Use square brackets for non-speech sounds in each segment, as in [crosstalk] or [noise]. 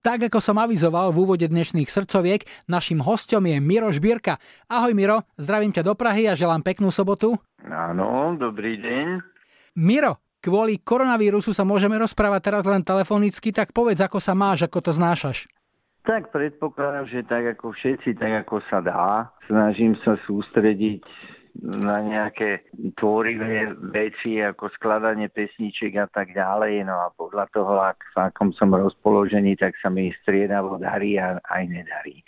Tak ako som avizoval v úvode dnešných srdcoviek, našim hostom je Miro Žbírka. Ahoj Miro, zdravím ťa do Prahy a želám peknú sobotu. Áno, dobrý deň. Miro, kvôli koronavírusu sa môžeme rozprávať teraz len telefonicky, tak povedz, ako sa máš, ako to znášaš. Tak predpokladám, že tak ako všetci, tak ako sa dá. Snažím sa sústrediť na nejaké tvorivé veci ako skladanie pesničiek a tak ďalej. No a podľa toho, ak, v akom som rozpoložení, tak sa mi striedavo darí a aj nedarí.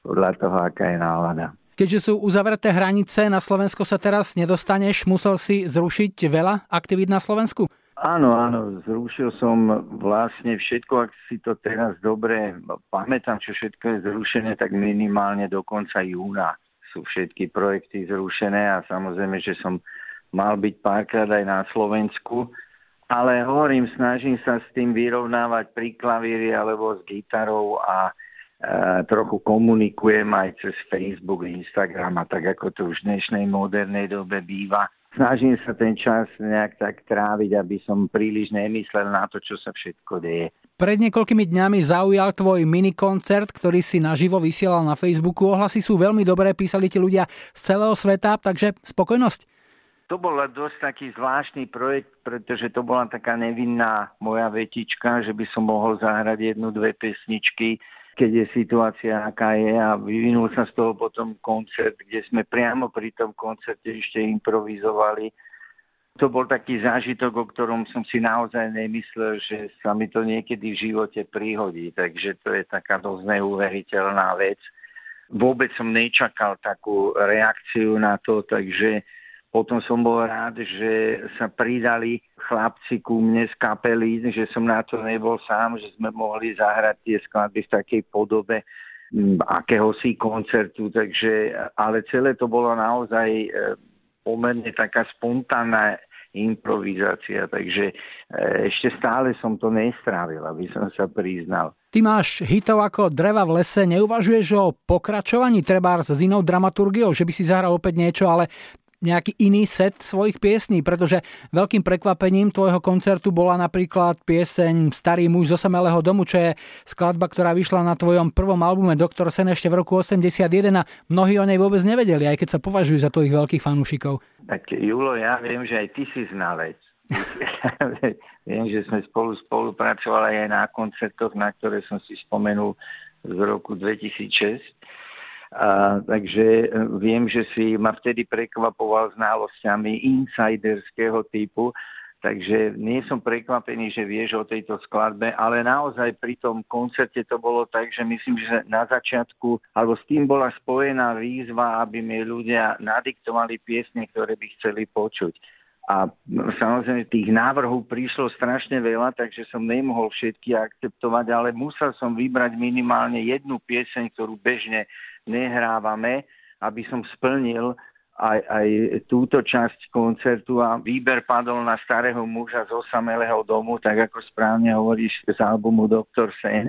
Podľa toho, aká je nálada. Keďže sú uzavreté hranice, na Slovensko sa teraz nedostaneš, musel si zrušiť veľa aktivít na Slovensku? Áno, áno, zrušil som vlastne všetko, ak si to teraz dobre pamätám, čo všetko je zrušené, tak minimálne do konca júna sú všetky projekty zrušené a samozrejme, že som mal byť párkrát aj na Slovensku. Ale hovorím, snažím sa s tým vyrovnávať pri klavíri alebo s gitarou a e, trochu komunikujem aj cez Facebook, Instagram a tak ako to už v dnešnej modernej dobe býva snažím sa ten čas nejak tak tráviť, aby som príliš nemyslel na to, čo sa všetko deje. Pred niekoľkými dňami zaujal tvoj minikoncert, ktorý si naživo vysielal na Facebooku. Ohlasy sú veľmi dobré, písali ti ľudia z celého sveta, takže spokojnosť. To bol dosť taký zvláštny projekt, pretože to bola taká nevinná moja vetička, že by som mohol zahrať jednu, dve pesničky, keď je situácia, aká je a vyvinul sa z toho potom koncert, kde sme priamo pri tom koncerte ešte improvizovali to bol taký zážitok, o ktorom som si naozaj nemyslel, že sa mi to niekedy v živote prihodí. Takže to je taká dosť neuveriteľná vec. Vôbec som nečakal takú reakciu na to, takže potom som bol rád, že sa pridali chlapci ku mne z kapely, že som na to nebol sám, že sme mohli zahrať tie skladby v takej podobe akéhosi koncertu, takže, ale celé to bolo naozaj e, pomerne taká spontánna improvizácia, takže e, ešte stále som to nestrávil, aby som sa priznal. Ty máš hitov ako Dreva v lese, neuvažuješ o pokračovaní treba s inou dramaturgiou, že by si zahral opäť niečo, ale nejaký iný set svojich piesní, pretože veľkým prekvapením tvojho koncertu bola napríklad pieseň Starý muž z osamelého domu, čo je skladba, ktorá vyšla na tvojom prvom albume Doktor Sen ešte v roku 81 a mnohí o nej vôbec nevedeli, aj keď sa považujú za tvojich veľkých fanúšikov. Tak Julo, ja viem, že aj ty si znalec. [laughs] viem, že sme spolu spolupracovali aj na koncertoch, na ktoré som si spomenul z roku 2006 a, takže e, viem, že si ma vtedy prekvapoval znalosťami insiderského typu, takže nie som prekvapený, že vieš o tejto skladbe, ale naozaj pri tom koncerte to bolo tak, že myslím, že na začiatku, alebo s tým bola spojená výzva, aby mi ľudia nadiktovali piesne, ktoré by chceli počuť. A samozrejme tých návrhov prišlo strašne veľa, takže som nemohol všetky akceptovať, ale musel som vybrať minimálne jednu pieseň, ktorú bežne nehrávame, aby som splnil aj, aj túto časť koncertu a výber padol na starého muža z osamelého domu, tak ako správne hovoríš z albumu Dr. Sen.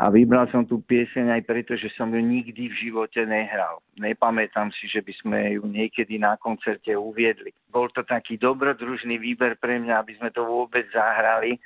A vybral som tú pieseň aj preto, že som ju nikdy v živote nehral. Nepamätám si, že by sme ju niekedy na koncerte uviedli. Bol to taký dobrodružný výber pre mňa, aby sme to vôbec zahrali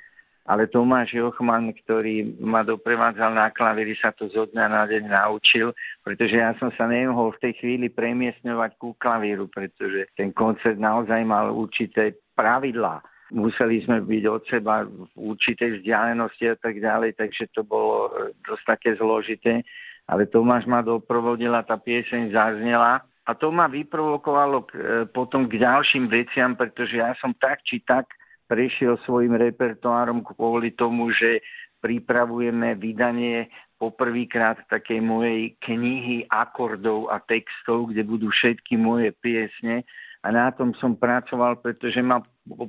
ale Tomáš Jochman, ktorý ma doprevádzal na klavíri, sa to zo dňa na deň naučil, pretože ja som sa nemohol v tej chvíli premiesňovať ku klavíru, pretože ten koncert naozaj mal určité pravidlá. Museli sme byť od seba v určitej vzdialenosti a tak ďalej, takže to bolo e, dosť také zložité. Ale Tomáš ma doprovodil a tá pieseň zaznela. A to ma vyprovokovalo e, potom k ďalším veciam, pretože ja som tak či tak prešiel svojim repertoárom kvôli tomu, že pripravujeme vydanie poprvýkrát takej mojej knihy akordov a textov, kde budú všetky moje piesne a na tom som pracoval, pretože ma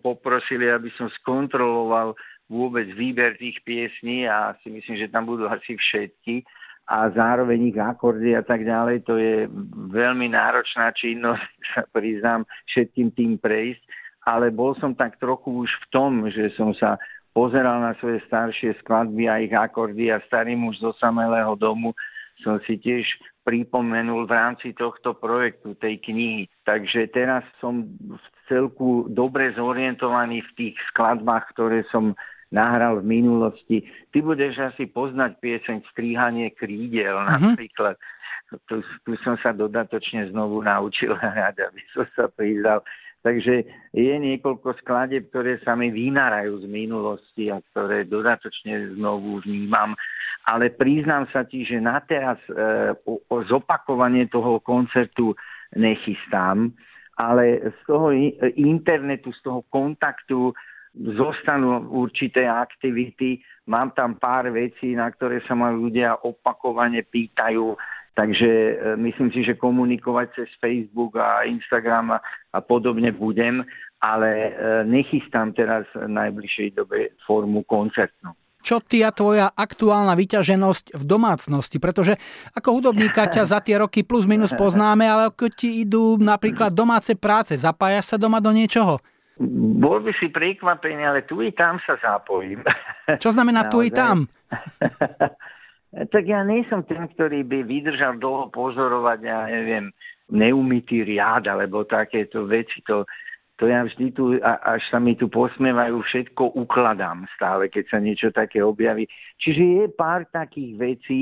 poprosili, aby som skontroloval vôbec výber tých piesní a si myslím, že tam budú asi všetky a zároveň ich akordy a tak ďalej. To je veľmi náročná činnosť, [laughs] sa priznám, všetkým tým prejsť ale bol som tak trochu už v tom, že som sa pozeral na svoje staršie skladby a ich akordy a starý muž zo samého domu som si tiež pripomenul v rámci tohto projektu, tej knihy. Takže teraz som v celku dobre zorientovaný v tých skladbách, ktoré som nahral v minulosti. Ty budeš asi poznať pieseň Stríhanie krídel uh-huh. napríklad. Tu, tu som sa dodatočne znovu naučil hrať, aby som sa priznal. Takže je niekoľko skladeb, ktoré sa mi vynárajú z minulosti a ktoré dodatočne znovu vnímam. Ale priznám sa ti, že na teraz e, o, o zopakovanie toho koncertu nechystám, ale z toho internetu, z toho kontaktu zostanú určité aktivity. Mám tam pár vecí, na ktoré sa ma ľudia opakovane pýtajú. Takže e, myslím si, že komunikovať cez Facebook a Instagram a, a podobne budem, ale e, nechystám teraz v najbližšej dobe formu koncertnú čo ty a tvoja aktuálna vyťaženosť v domácnosti? Pretože ako hudobníka ťa za tie roky plus minus [laughs] poznáme, ale ako ti idú napríklad domáce práce, zapájaš sa doma do niečoho? Bol by si prekvapený, ale tu i tam sa zapojím. Čo znamená tu i tam? [laughs] tak ja nie som ten, ktorý by vydržal dlho pozorovať, ja neviem, neumytý riad alebo takéto veci. To, to ja vždy tu, až sa mi tu posmievajú, všetko ukladám stále, keď sa niečo také objaví. Čiže je pár takých vecí,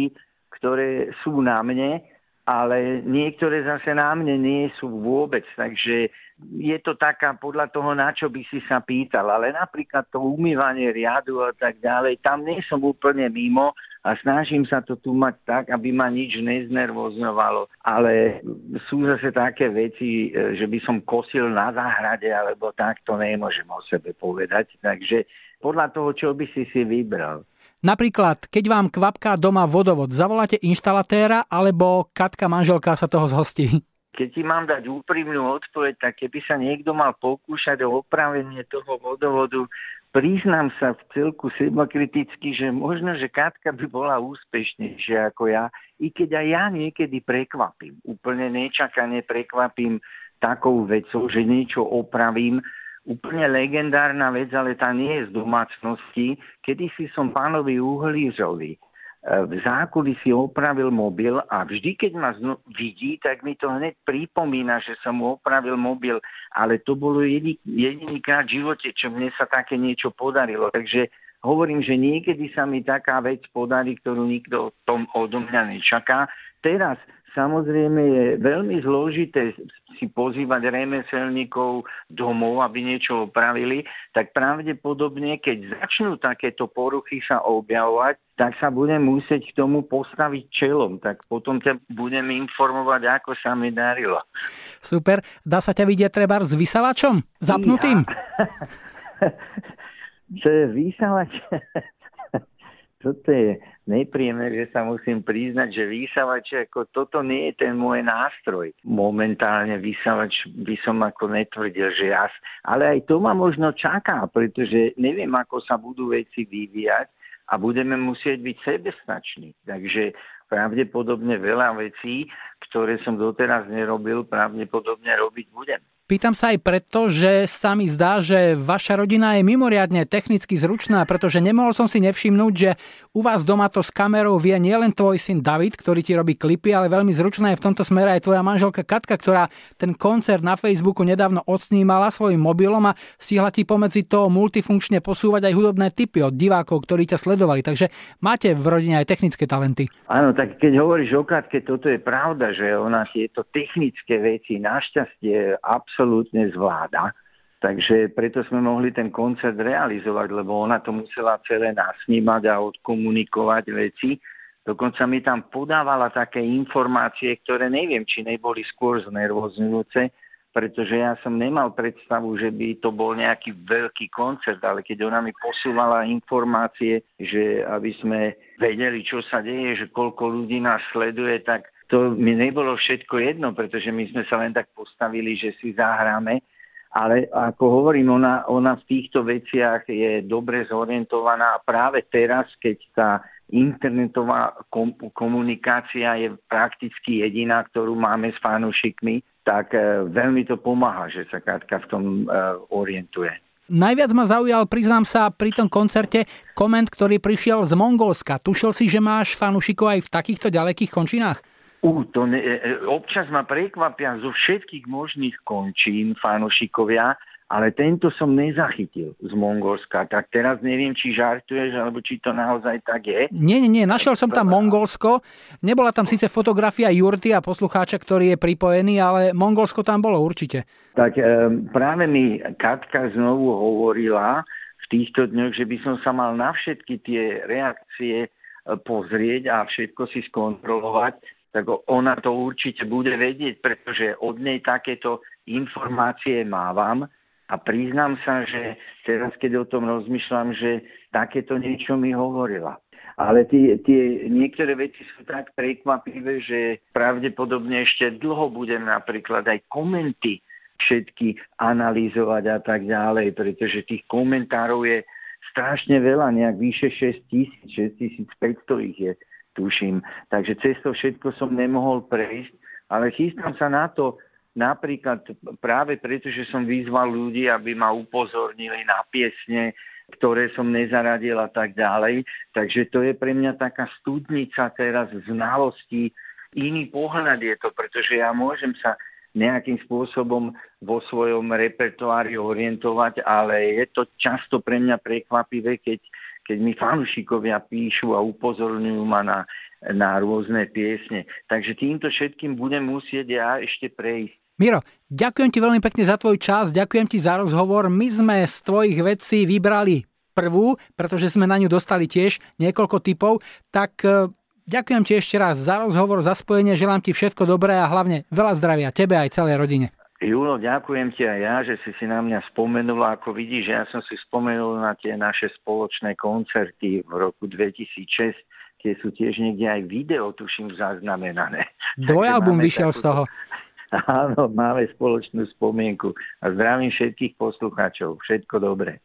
ktoré sú na mne, ale niektoré zase na mne nie sú vôbec. Takže je to taká podľa toho, na čo by si sa pýtal. Ale napríklad to umývanie riadu a tak ďalej, tam nie som úplne mimo a snažím sa to tu mať tak, aby ma nič neznervozňovalo. Ale sú zase také veci, e, že by som kosil na záhrade alebo tak, to nemôžem o sebe povedať. Takže podľa toho, čo by si si vybral. Napríklad, keď vám kvapká doma vodovod, zavoláte inštalatéra alebo Katka manželka sa toho zhostí? keď ti mám dať úprimnú odpoveď, tak keby sa niekto mal pokúšať o opravenie toho vodovodu, priznám sa v celku seba kriticky, že možno, že Katka by bola úspešnejšia ako ja, i keď aj ja niekedy prekvapím. Úplne nečakane prekvapím takou vecou, že niečo opravím. Úplne legendárna vec, ale tá nie je z domácnosti. Kedy si som pánovi Uhlířovi v zákulisí opravil mobil a vždy, keď ma zno- vidí, tak mi to hneď pripomína, že som mu opravil mobil, ale to bolo jediný, jedinýkrát v živote, čo mne sa také niečo podarilo. Takže hovorím, že niekedy sa mi taká vec podarí, ktorú nikto tom odo mňa nečaká. Teraz Samozrejme je veľmi zložité si pozývať remeselníkov domov, aby niečo opravili, tak pravdepodobne, keď začnú takéto poruchy sa objavovať, tak sa budem musieť k tomu postaviť čelom. Tak potom ťa budem informovať, ako sa mi darilo. Super. Dá sa ťa vidieť treba s vysavačom? Zapnutým? Ja. [laughs] Čo je vysavač? Toto je nepríjemné, že sa musím priznať, že vysavač, ako toto nie je ten môj nástroj. Momentálne vysavač by som ako netvrdil, že ja, ale aj to ma možno čaká, pretože neviem, ako sa budú veci vyvíjať a budeme musieť byť sebestační. Takže pravdepodobne veľa vecí, ktoré som doteraz nerobil, pravdepodobne robiť budem. Pýtam sa aj preto, že sa mi zdá, že vaša rodina je mimoriadne technicky zručná, pretože nemohol som si nevšimnúť, že u vás doma to s kamerou vie nielen tvoj syn David, ktorý ti robí klipy, ale veľmi zručná je v tomto smere aj tvoja manželka Katka, ktorá ten koncert na Facebooku nedávno odsnímala svojim mobilom a stihla ti pomedzi to multifunkčne posúvať aj hudobné typy od divákov, ktorí ťa sledovali. Takže máte v rodine aj technické talenty. Áno, tak keď hovoríš o Katke, toto je pravda, že ona tieto technické veci našťastie absolútne absolútne zvláda. Takže preto sme mohli ten koncert realizovať, lebo ona to musela celé nasnímať a odkomunikovať veci. Dokonca mi tam podávala také informácie, ktoré neviem, či neboli skôr znervozňujúce, pretože ja som nemal predstavu, že by to bol nejaký veľký koncert, ale keď ona mi posúvala informácie, že aby sme vedeli, čo sa deje, že koľko ľudí nás sleduje, tak to mi nebolo všetko jedno, pretože my sme sa len tak postavili, že si zahráme. Ale ako hovorím, ona, ona v týchto veciach je dobre zorientovaná a práve teraz, keď tá internetová komunikácia je prakticky jediná, ktorú máme s fanúšikmi, tak e, veľmi to pomáha, že sa Katka v tom e, orientuje. Najviac ma zaujal, priznám sa, pri tom koncerte koment, ktorý prišiel z Mongolska. Tušil si, že máš fanúšikov aj v takýchto ďalekých končinách? Uh, to ne, e, e, občas ma prekvapia zo všetkých možných končín fanošikovia ale tento som nezachytil z Mongolska. Tak teraz neviem, či žartuješ, alebo či to naozaj tak je. Nie, nie, nie, našiel som tam Mongolsko. Nebola tam síce fotografia Jurty a poslucháča, ktorý je pripojený, ale Mongolsko tam bolo určite. Tak um, práve mi Katka znovu hovorila v týchto dňoch, že by som sa mal na všetky tie reakcie pozrieť a všetko si skontrolovať, tak ona to určite bude vedieť, pretože od nej takéto informácie mávam a priznám sa, že teraz, keď o tom rozmýšľam, že takéto niečo mi hovorila. Ale tie, tie niektoré veci sú tak prekvapivé, že pravdepodobne ešte dlho budem napríklad aj komenty všetky analyzovať a tak ďalej, pretože tých komentárov je strašne veľa, nejak vyše 6 tisíc, 6500 ich je, tuším. Takže cez to všetko som nemohol prejsť, ale chystám sa na to, Napríklad práve preto, že som vyzval ľudí, aby ma upozornili na piesne, ktoré som nezaradil a tak ďalej. Takže to je pre mňa taká studnica teraz znalostí. Iný pohľad je to, pretože ja môžem sa nejakým spôsobom vo svojom repertoári orientovať, ale je to často pre mňa prekvapivé, keď, keď mi fanúšikovia píšu a upozorňujú ma na, na rôzne piesne. Takže týmto všetkým budem musieť ja ešte prejsť. Miro, ďakujem ti veľmi pekne za tvoj čas, ďakujem ti za rozhovor. My sme z tvojich vecí vybrali prvú, pretože sme na ňu dostali tiež niekoľko typov, tak e, ďakujem ti ešte raz za rozhovor, za spojenie, želám ti všetko dobré a hlavne veľa zdravia tebe aj celej rodine. Julo, ďakujem ti aj ja, že si si na mňa spomenul. Ako vidíš, ja som si spomenul na tie naše spoločné koncerty v roku 2006. Tie sú tiež niekde aj video, tuším, zaznamenané. [laughs] Dvojalbum vyšiel takú... z toho. [laughs] Áno, máme spoločnú spomienku a zdravím všetkých poslucháčov. Všetko dobré.